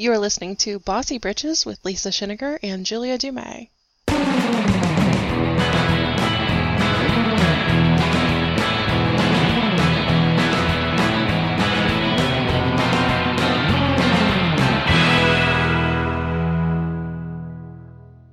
You're listening to Bossy Britches with Lisa Shininger and Julia duMais.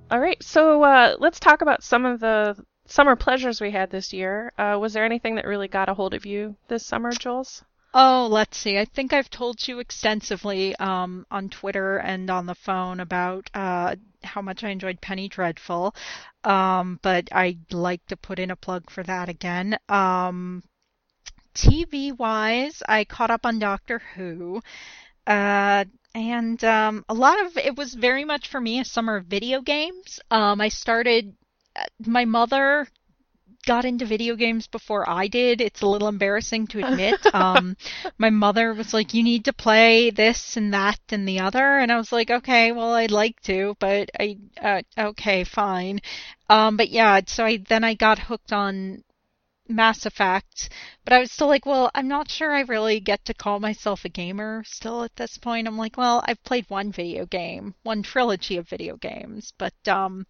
All right, so uh, let's talk about some of the summer pleasures we had this year. Uh, was there anything that really got a hold of you this summer, Jules? Oh, let's see. I think I've told you extensively um, on Twitter and on the phone about uh, how much I enjoyed Penny Dreadful, um, but I'd like to put in a plug for that again. Um, TV wise, I caught up on Doctor Who. Uh, and um, a lot of it was very much for me a summer of video games. Um, I started. Uh, my mother got into video games before I did. It's a little embarrassing to admit. um, my mother was like, "You need to play this and that and the other," and I was like, "Okay, well, I'd like to, but I uh, okay, fine." Um, but yeah, so I then I got hooked on Mass Effect, but I was still like, well, I'm not sure I really get to call myself a gamer still at this point. I'm like, well, I've played one video game, one trilogy of video games, but um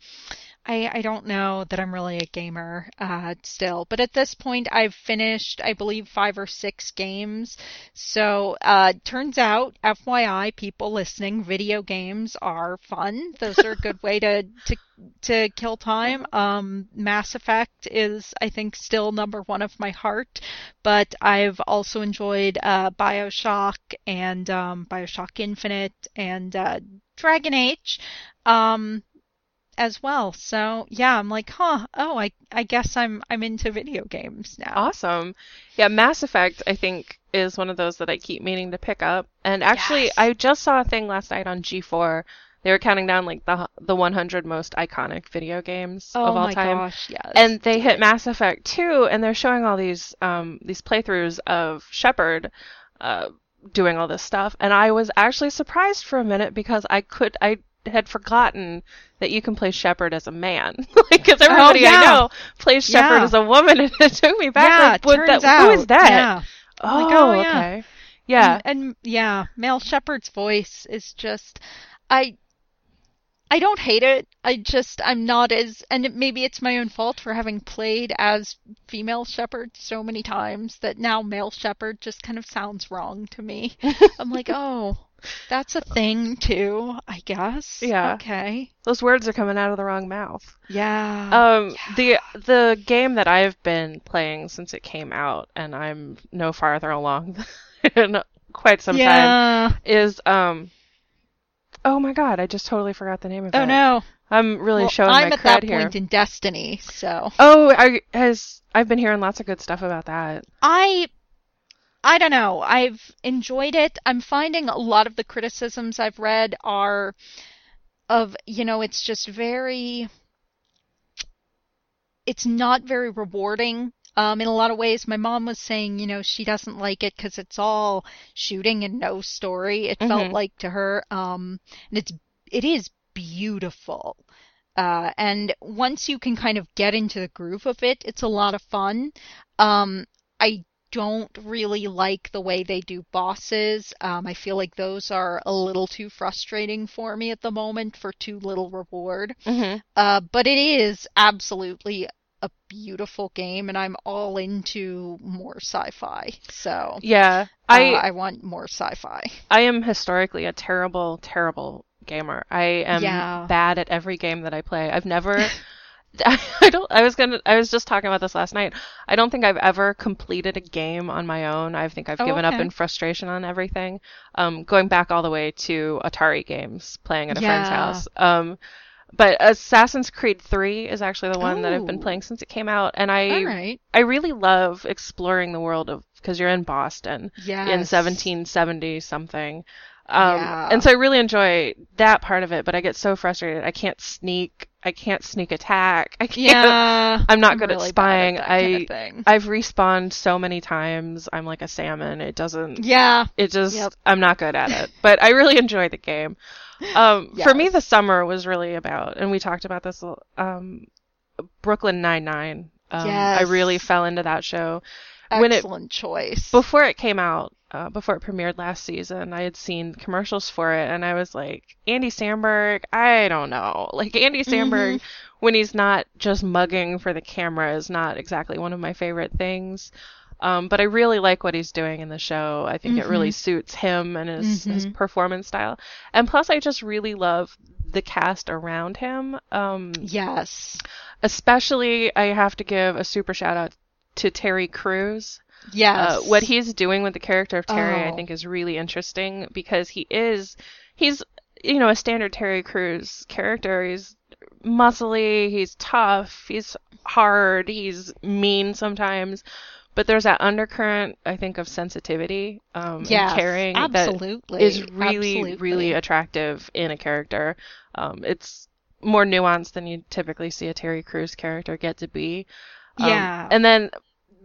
I, I don't know that I'm really a gamer uh, still, but at this point I've finished, I believe, five or six games. So uh, turns out, FYI, people listening, video games are fun. Those are a good way to to to kill time. Um, Mass Effect is, I think, still number one of my heart, but I've also enjoyed uh, Bioshock and um, Bioshock Infinite and uh, Dragon Age. Um, as well. So yeah, I'm like, huh, oh, I I guess I'm I'm into video games now. Awesome. Yeah, Mass Effect I think is one of those that I keep meaning to pick up. And actually, yes. I just saw a thing last night on G4. They were counting down like the the 100 most iconic video games oh of all my time. Gosh, yes. And they hit Mass Effect 2 and they're showing all these um these playthroughs of Shepard uh doing all this stuff and I was actually surprised for a minute because I could I had forgotten that you can play Shepard as a man. Because like, oh, everybody oh, yeah. I know plays Shepard yeah. as a woman, and it took me back. Yeah, like, turns that, out, who is that? Yeah. Oh, like, oh, yeah. okay. Yeah. And, and yeah, male Shepard's voice is just I I don't hate it. I just I'm not as and maybe it's my own fault for having played as female Shepard so many times that now male Shepard just kind of sounds wrong to me. I'm like, "Oh, that's a thing too, I guess." Yeah. Okay. Those words are coming out of the wrong mouth. Yeah. Um yeah. the the game that I've been playing since it came out and I'm no farther along in quite some yeah. time is um Oh my god, I just totally forgot the name of oh, it. Oh no. I'm really well, showing I'm my at cred that here. point in Destiny, so. Oh, I has I've been hearing lots of good stuff about that. I I don't know. I've enjoyed it. I'm finding a lot of the criticisms I've read are of, you know, it's just very it's not very rewarding um, in a lot of ways. My mom was saying, you know, she doesn't like it because it's all shooting and no story. It Mhm. felt like to her, um, and it's it is beautiful. Uh, and once you can kind of get into the groove of it, it's a lot of fun. Um, I don't really like the way they do bosses. Um, I feel like those are a little too frustrating for me at the moment for too little reward. Mm-hmm. Uh, but it is absolutely a beautiful game, and I'm all into more sci-fi. So Yeah, uh, I I want more sci-fi. I am historically a terrible, terrible gamer. I am Yeah. bad at every game that I play. I've never. I don't. I was gonna. I was just talking about this last night. I don't think I've ever completed a game on my own. I think I've Oh, given up in frustration on everything. Um, going back all the way to Atari games, playing at a friend's house. Um, but Assassin's Creed 3 is actually the one that I've been Oh. playing since it came out, and I right. I really love exploring the world of because you're in Boston Yes. in 1770 something. Um, Yeah. And so I really enjoy that part of it, but I get so frustrated. I can't sneak. I can't sneak attack. I can't. Yeah. I'm not I'm good at spying. At that kind I of. I've respawned so many times. I'm like a salmon. It doesn't. Yeah. It just. Yep. I'm not good at it. But I really enjoy the game. Um, For me, the summer was really about, and we talked about this. Um, Brooklyn Nine Nine. Um, I really fell into that show when it Excellent choice. before it came out, uh, before it premiered last season. I had seen commercials for it, and I was like, Andy Samberg, I don't know. Like Andy Samberg, when he's not just mugging for the camera, is not exactly one of my favorite things. Um, but I really like what he's doing in the show. I think it really suits him and his, his performance style. And plus, I just really love the cast around him. Um, Yes. especially, I have to give a super shout out to Terry Crews. Yes. Uh, what he's doing with the character of Terry, I Oh. think, is really interesting because he is, he's, you know, a standard Terry Crews character. He's muscly, he's tough, he's hard, he's mean sometimes, but there's that undercurrent, I think, of sensitivity um, yes. and caring that Absolutely. is really, Absolutely. really attractive in a character. Um, it's more nuanced than you typically see a Terry Crews character get to be. Um, Yeah. And then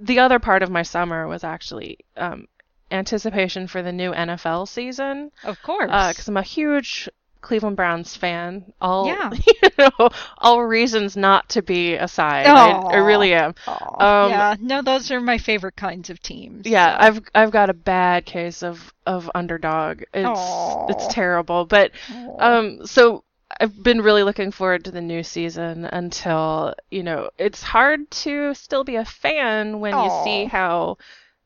the other part of my summer was actually um, anticipation for the new NFL season Of course. because I'm a huge Cleveland Browns fan. All Yeah. you know, all reasons not to be aside. I, I really am. Um, yeah. No, those are my favorite kinds of teams. Yeah, so. I've I've got a bad case of of underdog. It's Aw. it's terrible, but Aw. um so I've been really looking forward to the new season until, you know, it's hard to still be a fan when you see how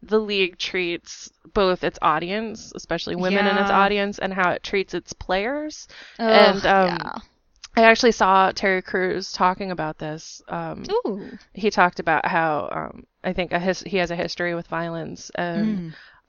the league treats both its audience, especially women in its audience, and how it treats its players. Ugh, and, um, yeah. I actually saw Terry Crews talking about this. Um, he talked about how um, I think a his- he has a history with violence, and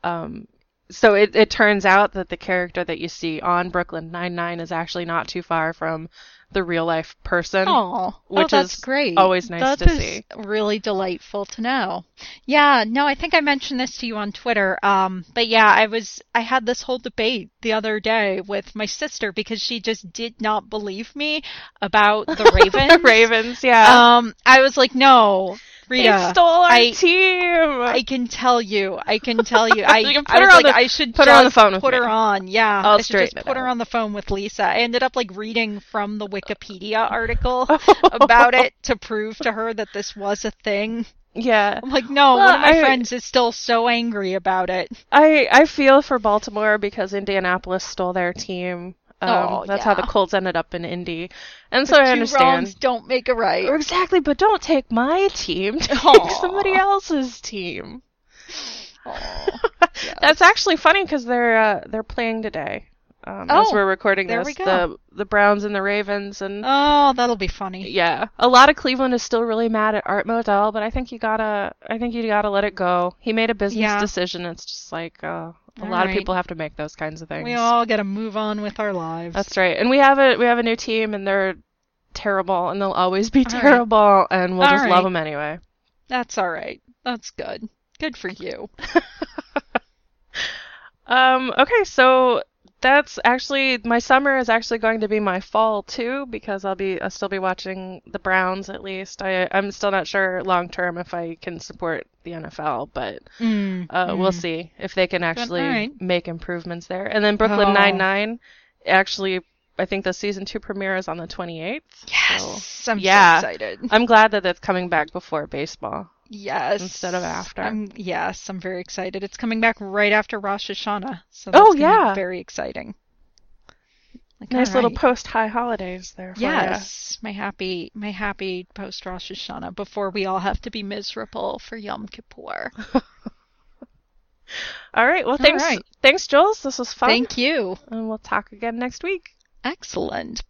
Mm. So it, it turns out that the character that you see on Brooklyn Nine Nine is actually not too far from the real life person. Oh, which oh, that's is great. always nice That to is see. really delightful to know. Yeah, no, I think I mentioned this to you on Twitter. Um, but yeah, I was I had this whole debate the other day with my sister because she just did not believe me about the Ravens. The Ravens, yeah. Um, I was like, no, they stole our I- team. I can tell you. I can tell you. I, You can I was like, the- I should put her on the phone with put me. her on. Yeah, I'll I should just put her on the phone with Lisa. I ended up like reading from the Wikipedia article about it to prove to her that this was a thing. yeah. I'm like, no, Well, one of my I- friends is still so angry about it. I I feel for Baltimore because Indianapolis stole their team. Um, Oh, that's how the. Colts ended up in Indy, and so I understand. wrongs don't make a right. Exactly, but don't take my team. Take Aw. somebody else's team. Yes. That's actually funny because they're uh, they're playing today. Um, as Oh, we're recording this, the the Browns and the Ravens, and Oh, that'll be funny. yeah, a lot of Cleveland is still really mad at Art Modell, but I think you gotta I think you gotta let it go. He made a business Yeah. decision. It's just like uh, a All lot of people have to make those kinds of things. We all gotta move on with our lives. That's right. And we have a we have a new team, and they're terrible, and they'll always be All right. terrible, and we'll All just love them anyway. That's all right. That's good. Good for you. Um, okay, so that's actually my summer is actually going to be my fall too because I'll be I'll still be watching the Browns at least. I I'm still not sure long term if I can support the NFL, but Mm, uh, we'll mm. see if they can actually make improvements there. And then Brooklyn Oh. Nine Nine, actually, I think the season two premiere is on the 28th. Yes, I'm yeah. so excited. I'm glad that that's coming back before baseball. Yes, Instead of after. I'm, yes, I'm very excited. It's coming back right after Rosh Hashanah, so Oh, that's gonna be yeah. very exciting. Like, Nice little right. post high holidays there ya. Yes, my happy, my happy post Rosh Hashanah before we all have to be miserable for Yom Kippur. All right. Well, thanks. right. Thanks, Jules. This was fun. Thank you. And we'll talk again next week. Excellent.